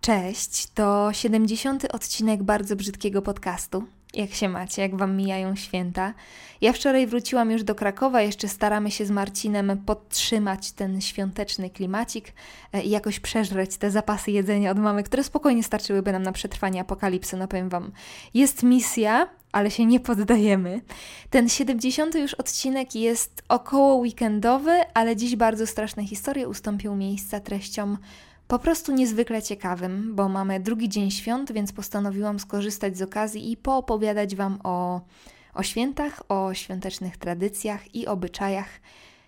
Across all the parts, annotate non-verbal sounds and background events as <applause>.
Cześć, to 70. odcinek bardzo brzydkiego podcastu. Jak się macie, jak wam mijają święta? Ja wczoraj wróciłam już do Krakowa, jeszcze staramy się z Marcinem podtrzymać ten świąteczny klimacik e, i jakoś przeżreć te zapasy jedzenia od mamy, które spokojnie starczyłyby nam na przetrwanie apokalipsy, no powiem wam. Jest misja, ale się nie poddajemy. Ten 70. już odcinek jest około weekendowy, ale dziś bardzo straszne historie ustąpią miejsca treściom po prostu niezwykle ciekawym, bo mamy drugi dzień świąt, więc postanowiłam skorzystać z okazji i poopowiadać Wam o, o świętach, o świątecznych tradycjach i obyczajach,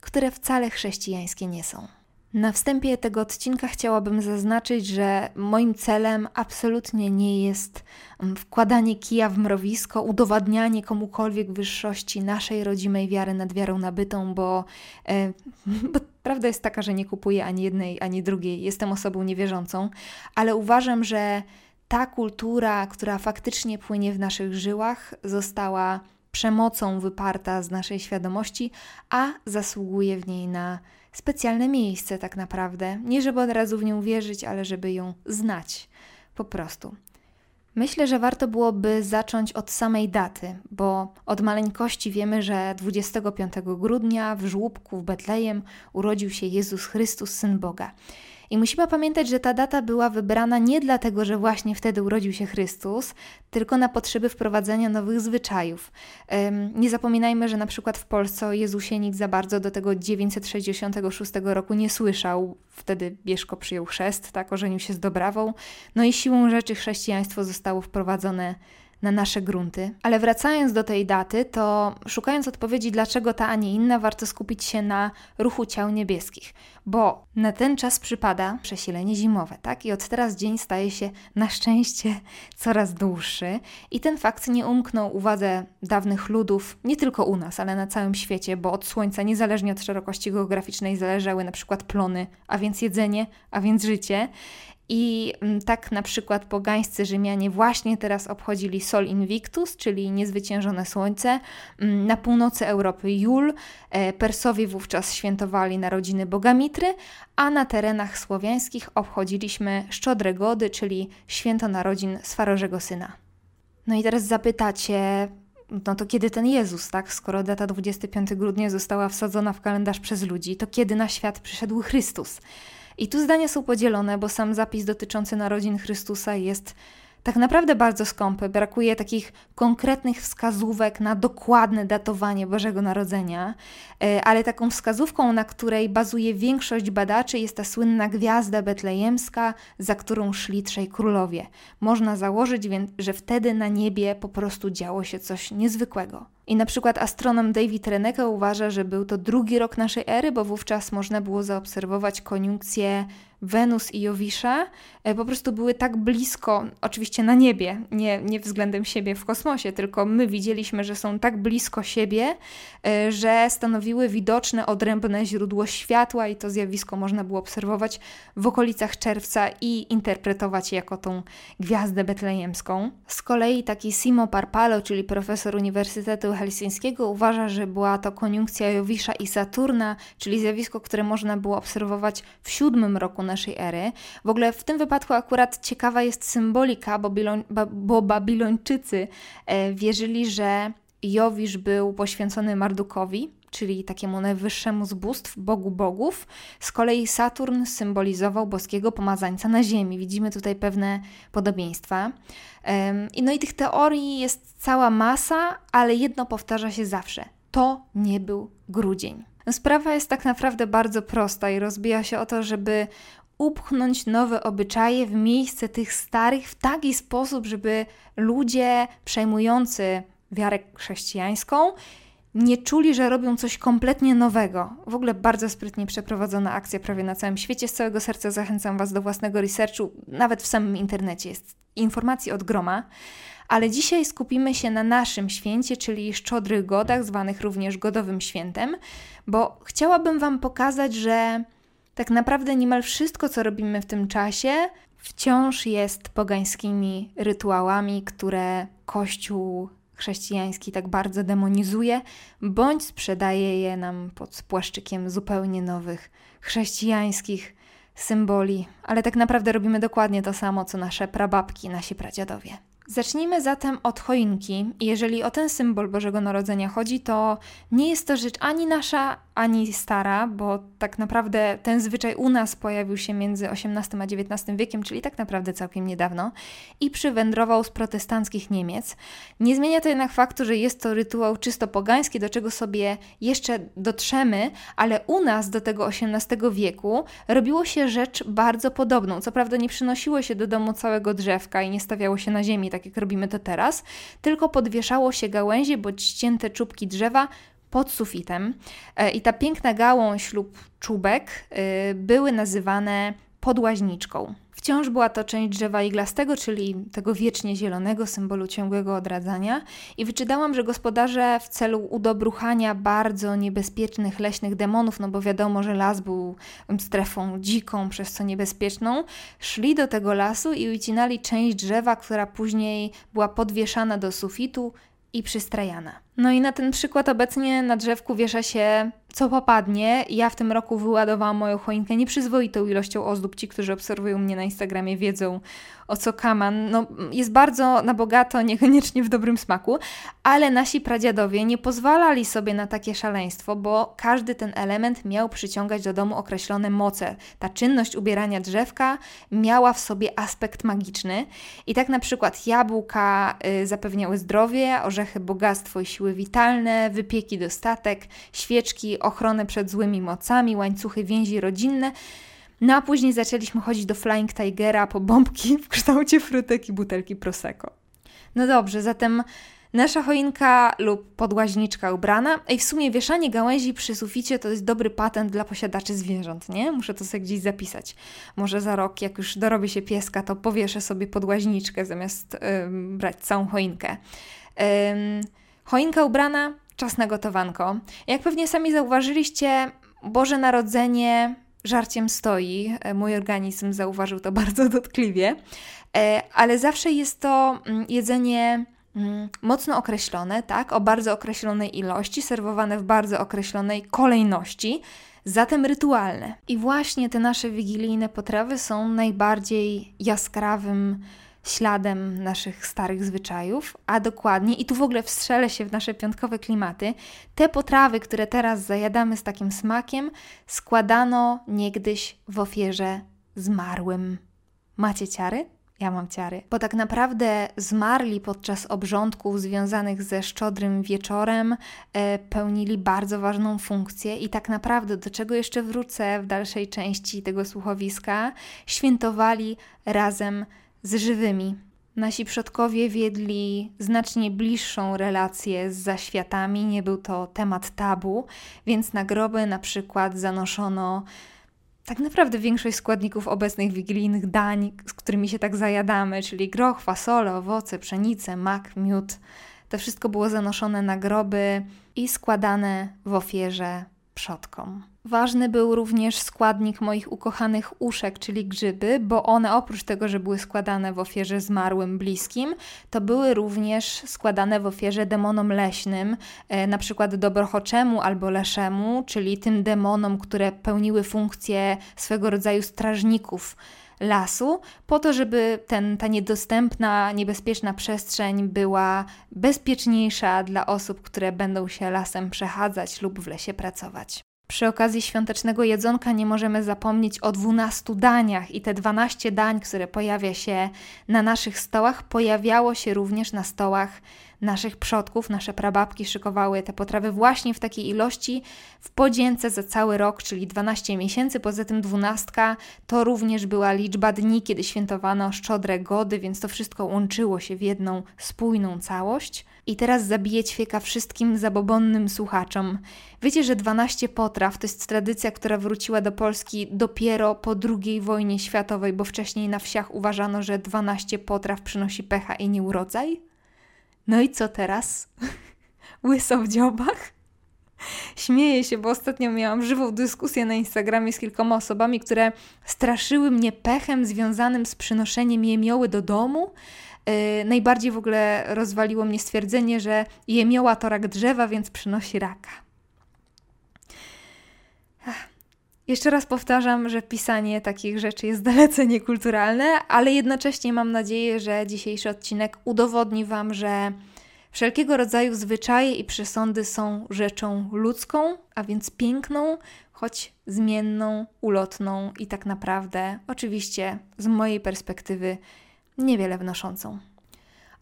które wcale chrześcijańskie nie są. Na wstępie tego odcinka chciałabym zaznaczyć, że moim celem absolutnie nie jest mm, wkładanie kija w mrowisko, udowadnianie komukolwiek wyższości naszej rodzimej wiary nad wiarą nabytą, bo, e, <laughs> bo prawda jest taka, że nie kupuję ani jednej, ani drugiej. Jestem osobą niewierzącą, ale uważam, że ta kultura, która faktycznie płynie w naszych żyłach, została przemocą wyparta z naszej świadomości, a zasługuje w niej na specjalne miejsce, tak naprawdę. Nie, żeby od razu w nią wierzyć, ale żeby ją znać. Po prostu. Myślę, że warto byłoby zacząć od samej daty, bo od maleńkości wiemy, że 25 grudnia w żłóbku w Betlejem urodził się Jezus Chrystus, syn Boga. I musimy pamiętać, że ta data była wybrana nie dlatego, że właśnie wtedy urodził się Chrystus, tylko na potrzeby wprowadzenia nowych zwyczajów. Nie zapominajmy, że na przykład w Polsce Jezusie nikt za bardzo do tego 966 roku nie słyszał. Wtedy Bieszko przyjął chrzest, tak, ożenił się z Dobrawą. No i siłą rzeczy chrześcijaństwo zostało wprowadzone na nasze grunty. Ale wracając do tej daty, to szukając odpowiedzi, dlaczego ta, a nie inna, warto skupić się na ruchu ciał niebieskich, bo na ten czas przypada przesilenie zimowe, tak? I od teraz dzień staje się na szczęście <laughs> coraz dłuższy. I ten fakt nie umknął uwadze dawnych ludów, nie tylko u nas, ale na całym świecie, bo od słońca, niezależnie od szerokości geograficznej, zależały na przykład plony, a więc jedzenie, a więc życie. I mm, tak na przykład pogańscy Rzymianie właśnie teraz obchodzili Sol Invictus, czyli niezwyciężone słońce. Mm, na północy Europy Jul, e, Persowie wówczas świętowali narodziny boga Mitry, a na terenach słowiańskich obchodziliśmy Szczodre Gody, czyli święto narodzin Swarożego Syna. No i teraz zapytacie, no to kiedy ten Jezus, tak? Skoro data 25 grudnia została wsadzona w kalendarz przez ludzi, to kiedy na świat przyszedł Chrystus? I tu zdania są podzielone, bo sam zapis dotyczący narodzin Chrystusa jest tak naprawdę bardzo skąpy. Brakuje takich konkretnych wskazówek na dokładne datowanie Bożego Narodzenia, e, ale taką wskazówką, na której bazuje większość badaczy, jest ta słynna gwiazda betlejemska, za którą szli trzej królowie. Można założyć że wtedy na niebie po prostu działo się coś niezwykłego. I na przykład astronom David Reneke uważa, że był to drugi rok naszej ery, bo wówczas można było zaobserwować koniunkcję Wenus i Jowisza e, po prostu były tak blisko, oczywiście na niebie, nie, nie względem siebie w kosmosie, tylko my widzieliśmy, że są tak blisko siebie, e, że stanowiły widoczne, odrębne źródło światła i to zjawisko można było obserwować w okolicach czerwca i interpretować jako tą gwiazdę betlejemską. Z kolei taki Simo Parpalo, czyli profesor Uniwersytetu Helsińskiego, uważa, że była to koniunkcja Jowisza i Saturna, czyli zjawisko, które można było obserwować w siódmym roku na naszej ery. W ogóle w tym wypadku akurat ciekawa jest symbolika, bo, Biloń, bo Babilończycy e, wierzyli, że Jowisz był poświęcony Mardukowi, czyli takiemu najwyższemu z bóstw, bogu bogów. Z kolei Saturn symbolizował boskiego pomazańca na ziemi. Widzimy tutaj pewne podobieństwa. No i tych teorii jest cała masa, ale jedno powtarza się zawsze. To nie był grudzień. Sprawa jest tak naprawdę bardzo prosta i rozbija się o to, żeby upchnąć nowe obyczaje w miejsce tych starych w taki sposób, żeby ludzie przejmujący wiarę chrześcijańską nie czuli, że robią coś kompletnie nowego. W ogóle bardzo sprytnie przeprowadzona akcja prawie na całym świecie. Z całego serca zachęcam Was do własnego researchu, nawet w samym internecie jest informacji od groma. Ale dzisiaj skupimy się na naszym święcie, czyli szczodrych godach, zwanych również godowym świętem, bo chciałabym Wam pokazać, że tak naprawdę niemal wszystko, co robimy w tym czasie, wciąż jest pogańskimi rytuałami, które Kościół chrześcijański tak bardzo demonizuje, bądź sprzedaje je nam pod płaszczykiem zupełnie nowych chrześcijańskich symboli, ale tak naprawdę robimy dokładnie to samo, co nasze prababki, nasi pradziadowie. Zacznijmy zatem od choinki. Jeżeli o ten symbol Bożego Narodzenia chodzi, to nie jest to rzecz ani nasza, ani stara, bo tak naprawdę ten zwyczaj u nas pojawił się między XVIII a XIX wiekiem, czyli tak naprawdę całkiem niedawno, i przywędrował z protestanckich Niemiec. Nie zmienia to jednak faktu, że jest to rytuał czysto pogański, do czego sobie jeszcze dotrzemy, ale u nas do tego XVIII wieku robiło się rzecz bardzo podobną. Co prawda nie przynosiło się do domu całego drzewka i nie stawiało się na ziemi, tak jak robimy to teraz, tylko podwieszało się gałęzie bądź ścięte czubki drzewa pod sufitem. E, I ta piękna gałąź lub czubek e, były nazywane podłaźniczką. Wciąż była to część drzewa iglastego, czyli tego wiecznie zielonego symbolu ciągłego odradzania i wyczytałam, że gospodarze w celu udobruchania bardzo niebezpiecznych leśnych demonów, no bo wiadomo, że las był strefą dziką, przez co niebezpieczną, szli do tego lasu i ucinali część drzewa, która później była podwieszana do sufitu i przystrajana. No i na ten przykład obecnie na drzewku wiesza się co popadnie. Ja w tym roku wyładowałam moją choinkę nieprzyzwoitą ilością ozdób. Ci, którzy obserwują mnie na Instagramie, wiedzą o co kaman. No, jest bardzo na bogato, <laughs> niekoniecznie w dobrym smaku, ale nasi pradziadowie nie pozwalali sobie na takie szaleństwo, bo każdy ten element miał przyciągać do domu określone moce. Ta czynność ubierania drzewka miała w sobie aspekt magiczny i tak na przykład jabłka y, zapewniały zdrowie, orzechy bogactwo i siły witalne, wypieki dostatek, świeczki ochronę przed złymi mocami, łańcuchy więzi rodzinne. No a później zaczęliśmy chodzić do Flying Tigera po bombki w kształcie frutek i butelki Prosecco. No dobrze, zatem nasza choinka lub podłaźniczka ubrana. I w sumie wieszanie gałęzi przy suficie to jest dobry patent dla posiadaczy zwierząt, nie? Muszę to sobie gdzieś zapisać. Może za rok, jak już dorobię się pieska, to powieszę sobie podłaźniczkę zamiast brać całą choinkę. Choinka ubrana, czas na gotowanko. Jak pewnie sami zauważyliście, Boże Narodzenie żarciem stoi. E, mój organizm zauważył to <laughs> bardzo dotkliwie, e, ale zawsze jest to mm, jedzenie mm, mocno określone, tak, o bardzo określonej ilości, serwowane w bardzo określonej kolejności, zatem rytualne. I właśnie te nasze wigilijne potrawy są najbardziej jaskrawym śladem naszych starych zwyczajów, a dokładnie, i tu w ogóle wstrzelę się w nasze piątkowe klimaty, te potrawy, które teraz zajadamy z takim smakiem, składano niegdyś w ofierze zmarłym. Macie ciary? Ja mam ciary. Bo tak naprawdę zmarli podczas obrządków związanych ze szczodrym wieczorem e, pełnili bardzo ważną funkcję i tak naprawdę, do czego jeszcze wrócę w dalszej części tego słuchowiska, świętowali razem z żywymi. Nasi przodkowie wiedli znacznie bliższą relację z zaświatami, nie był to temat tabu, więc na groby na przykład zanoszono tak naprawdę większość składników obecnych wigilijnych dań, z którymi się tak zajadamy, czyli groch, fasole, owoce, pszenice, mak, miód. To wszystko było zanoszone na groby i składane w ofierze przodkom. Ważny był również składnik moich ukochanych uszek, czyli grzyby, bo one oprócz tego, że były składane w ofierze zmarłym bliskim, to były również składane w ofierze demonom leśnym, e, na przykład dobrochoczemu albo leszemu, czyli tym demonom, które pełniły funkcję swego rodzaju strażników lasu, po to, żeby ten, ta niedostępna, niebezpieczna przestrzeń była bezpieczniejsza dla osób, które będą się lasem przechadzać lub w lesie pracować. Przy okazji świątecznego jedzonka nie możemy zapomnieć o 12 daniach i te 12 dań, które pojawia się na naszych stołach, pojawiało się również na stołach naszych przodków, nasze prababki szykowały te potrawy właśnie w takiej ilości w podzięce za cały rok, czyli 12 miesięcy. Poza tym 12 to również była liczba dni, kiedy świętowano szczodre gody, więc to wszystko łączyło się w jedną spójną całość. I teraz zabiję ćwieka wszystkim zabobonnym słuchaczom. Wiecie, że 12 potraw to jest tradycja, która wróciła do Polski dopiero po II wojnie światowej, bo wcześniej na wsiach uważano, że 12 potraw przynosi pecha i nieurodzaj? No i co teraz? <laughs> Łyso w dziobach? Śmieję się, bo ostatnio miałam żywą dyskusję na Instagramie z kilkoma osobami, które straszyły mnie pechem związanym z przynoszeniem jemioły do domu. Yy, najbardziej w ogóle rozwaliło mnie stwierdzenie, że jemioła to rak drzewa, więc przynosi raka. Jeszcze raz powtarzam, że pisanie takich rzeczy jest dalece niekulturalne, ale jednocześnie mam nadzieję, że dzisiejszy odcinek udowodni Wam, że wszelkiego rodzaju zwyczaje i przesądy są rzeczą ludzką, a więc piękną, choć zmienną, ulotną i tak naprawdę, oczywiście z mojej perspektywy, niewiele wnoszącą.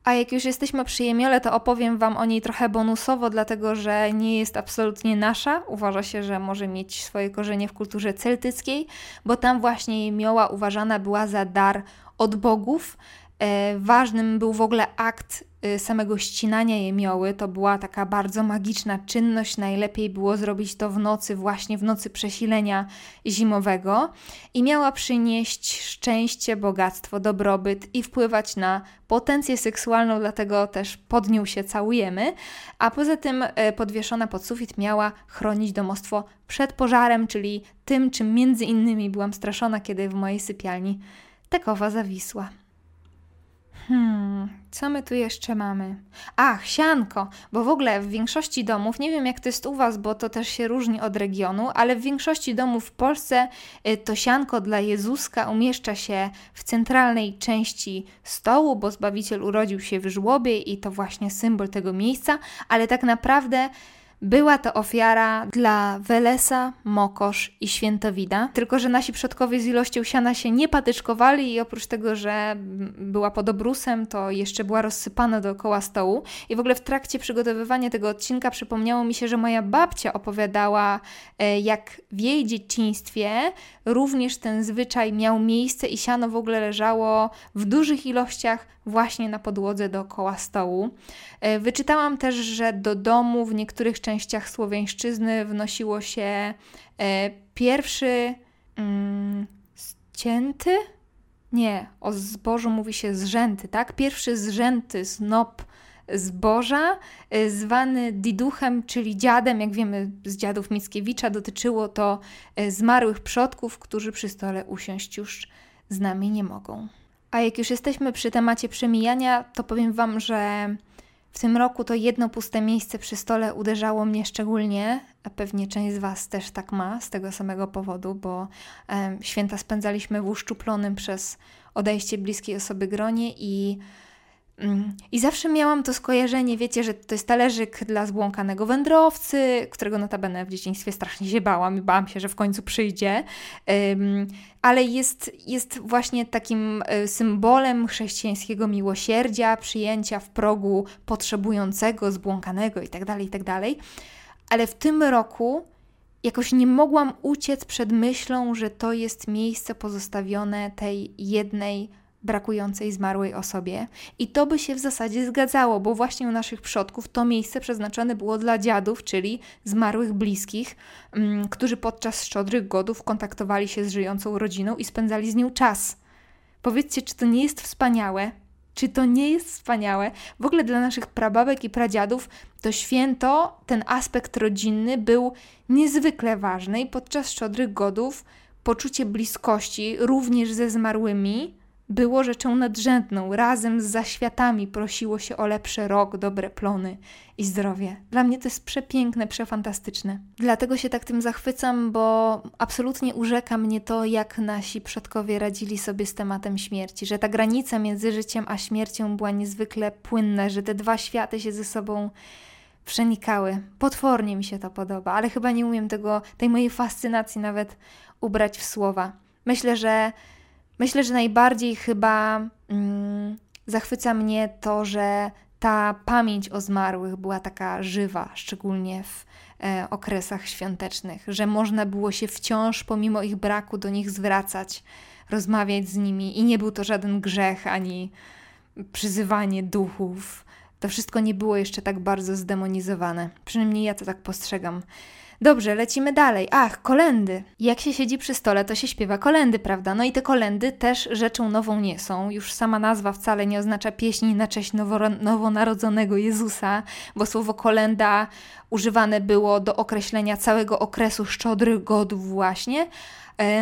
A jak już jesteśmy przy Jemiole, to opowiem Wam o niej trochę bonusowo, dlatego że nie jest absolutnie nasza. Uważa się, że może mieć swoje korzenie w kulturze celtyckiej, bo tam właśnie Jemioła uważana była za dar od bogów. E, ważnym był w ogóle akt samego ścinania jemioły. To była taka bardzo magiczna czynność. Najlepiej było zrobić to w nocy, właśnie w nocy przesilenia zimowego i miała przynieść szczęście, bogactwo, dobrobyt i wpływać na potencję seksualną, dlatego też pod nią się całujemy. A poza tym y, podwieszona pod sufit miała chronić domostwo przed pożarem, czyli tym, czym między innymi byłam straszona, kiedy w mojej sypialni takowa zawisła. Hmm, co my tu jeszcze mamy? Ach, sianko, bo w ogóle w większości domów, nie wiem jak to jest u Was, bo to też się różni od regionu, ale w większości domów w Polsce y, to sianko dla Jezuska umieszcza się w centralnej części stołu, bo Zbawiciel urodził się w żłobie i to właśnie symbol tego miejsca, ale tak naprawdę była to ofiara dla Welesa, Mokosz i Świętowida, tylko że nasi przodkowie z ilością siana się nie patyczkowali i oprócz tego, że była pod obrusem, to jeszcze była rozsypana dookoła stołu. I w ogóle w trakcie przygotowywania tego odcinka przypomniało mi się, że moja babcia opowiadała, e, jak w jej dzieciństwie również ten zwyczaj miał miejsce i siano w ogóle leżało w dużych ilościach właśnie na podłodze dookoła stołu. E, wyczytałam też, że do domu w niektórych częściach Słowiańszczyzny wnosiło się e, pierwszy mm? Nie, o zbożu mówi się zrzęty, tak? Pierwszy zrzęty snop zboża, e, zwany diduchem, czyli dziadem, jak wiemy z dziadów Mickiewicza, dotyczyło to zmarłych przodków, którzy przy stole usiąść już z nami nie mogą. A jak już jesteśmy przy temacie przemijania, to powiem Wam, że w tym roku to jedno puste miejsce przy stole uderzało mnie szczególnie, a pewnie część z Was też tak ma z tego samego powodu, bo e, święta spędzaliśmy w uszczuplonym przez odejście bliskiej osoby gronie i. I zawsze miałam to skojarzenie, wiecie, że to jest talerzyk dla zbłąkanego wędrowcy, którego notabene w dzieciństwie strasznie się bałam i bałam się, że w końcu przyjdzie. Ale jest, jest właśnie takim e, symbolem chrześcijańskiego miłosierdzia, przyjęcia w progu potrzebującego, zbłąkanego itd., tak itd. Tak ale w tym roku jakoś nie mogłam uciec przed myślą, że to jest miejsce pozostawione tej jednej brakującej zmarłej osobie. I to by się w zasadzie zgadzało, bo właśnie u naszych przodków to miejsce przeznaczone było dla dziadów, czyli zmarłych bliskich, um, którzy podczas szczodrych godów kontaktowali się z żyjącą rodziną i spędzali z nią czas. Powiedzcie, czy to nie jest wspaniałe? Czy to nie jest wspaniałe? W ogóle dla naszych prababek i pradziadów to święto, ten aspekt rodzinny był niezwykle ważny i podczas szczodrych godów poczucie bliskości również ze zmarłymi było rzeczą nadrzędną. Razem z zaświatami prosiło się o lepszy rok, dobre plony i zdrowie. Dla mnie to jest przepiękne, przefantastyczne. Dlatego się tak tym zachwycam, bo absolutnie urzeka mnie to, jak nasi przodkowie radzili sobie z tematem śmierci, że ta granica między życiem a śmiercią była niezwykle płynna, że te dwa światy się ze sobą przenikały. Potwornie mi się to podoba, ale chyba nie umiem tego, tej mojej fascynacji nawet ubrać w słowa. Myślę, że Myślę, że najbardziej chyba mm, zachwyca mnie to, że ta pamięć o zmarłych była taka żywa, szczególnie w e, okresach świątecznych, że można było się wciąż, pomimo ich braku, do nich zwracać, rozmawiać z nimi i nie był to żaden grzech ani przyzywanie duchów. To wszystko nie było jeszcze tak bardzo zdemonizowane. Przynajmniej ja to tak postrzegam. Dobrze, lecimy dalej. Ach, kolendy. Jak się siedzi przy stole, to się śpiewa kolendy, prawda? No i te kolendy też rzeczą nową nie są. Już sama nazwa wcale nie oznacza pieśni na cześć nowo, nowonarodzonego Jezusa, bo słowo kolenda używane było do określenia całego okresu szczodrych godów właśnie,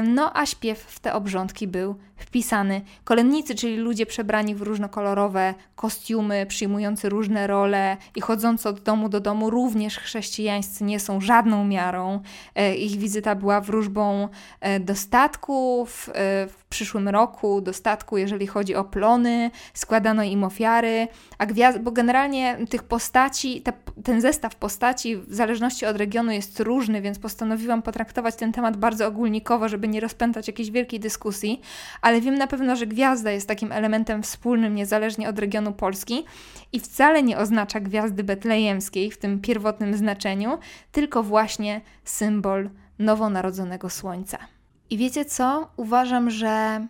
No a śpiew w te obrządki był wpisany. Kolennicy, czyli ludzie przebrani w różnokolorowe kostiumy, przyjmujący różne role i chodzący od domu do domu, również chrześcijańscy nie są żadną miarą. E, ich wizyta była wróżbą e, przyszłym roku, dostatku, jeżeli chodzi o plony, składano im ofiary, a gwiazd, bo generalnie tych postaci, te, ten zestaw postaci w zależności od regionu jest różny, więc postanowiłam potraktować ten temat bardzo ogólnikowo, żeby nie rozpętać jakiejś wielkiej dyskusji, ale wiem na pewno, że gwiazda jest takim elementem wspólnym, niezależnie od regionu Polski i wcale nie oznacza gwiazdy betlejemskiej w tym pierwotnym znaczeniu, tylko właśnie symbol nowonarodzonego słońca. I wiecie co? Uważam, że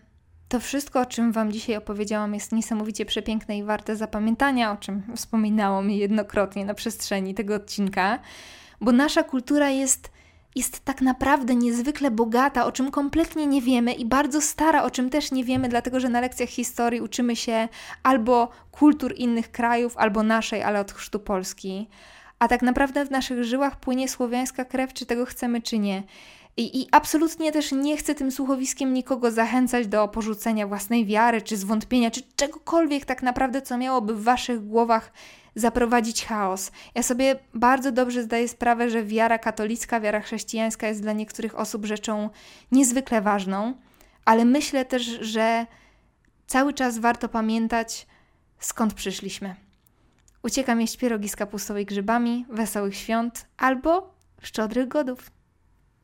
to wszystko, o czym Wam dzisiaj opowiedziałam, jest niesamowicie przepiękne i warte zapamiętania, o czym wspominało mi jednokrotnie na przestrzeni tego odcinka, bo nasza kultura jest jest tak naprawdę niezwykle bogata, o czym kompletnie nie wiemy i bardzo stara, o czym też nie wiemy, dlatego że na lekcjach historii uczymy się albo kultur innych krajów, albo naszej, ale od chrztu Polski. A tak naprawdę w naszych żyłach płynie słowiańska krew, czy tego chcemy, czy nie. I, I, absolutnie też nie chcę tym słuchowiskiem nikogo zachęcać do porzucenia własnej wiary, czy zwątpienia, czy czegokolwiek tak naprawdę, co miałoby w waszych głowach zaprowadzić chaos. Ja sobie bardzo dobrze zdaję sprawę, że wiara katolicka, wiara chrześcijańska jest dla niektórych osób rzeczą niezwykle ważną, ale myślę też, że cały czas warto pamiętać, skąd przyszliśmy. Uciekam jeść pierogi z kapustą i grzybami, wesołych świąt albo szczodrych godów.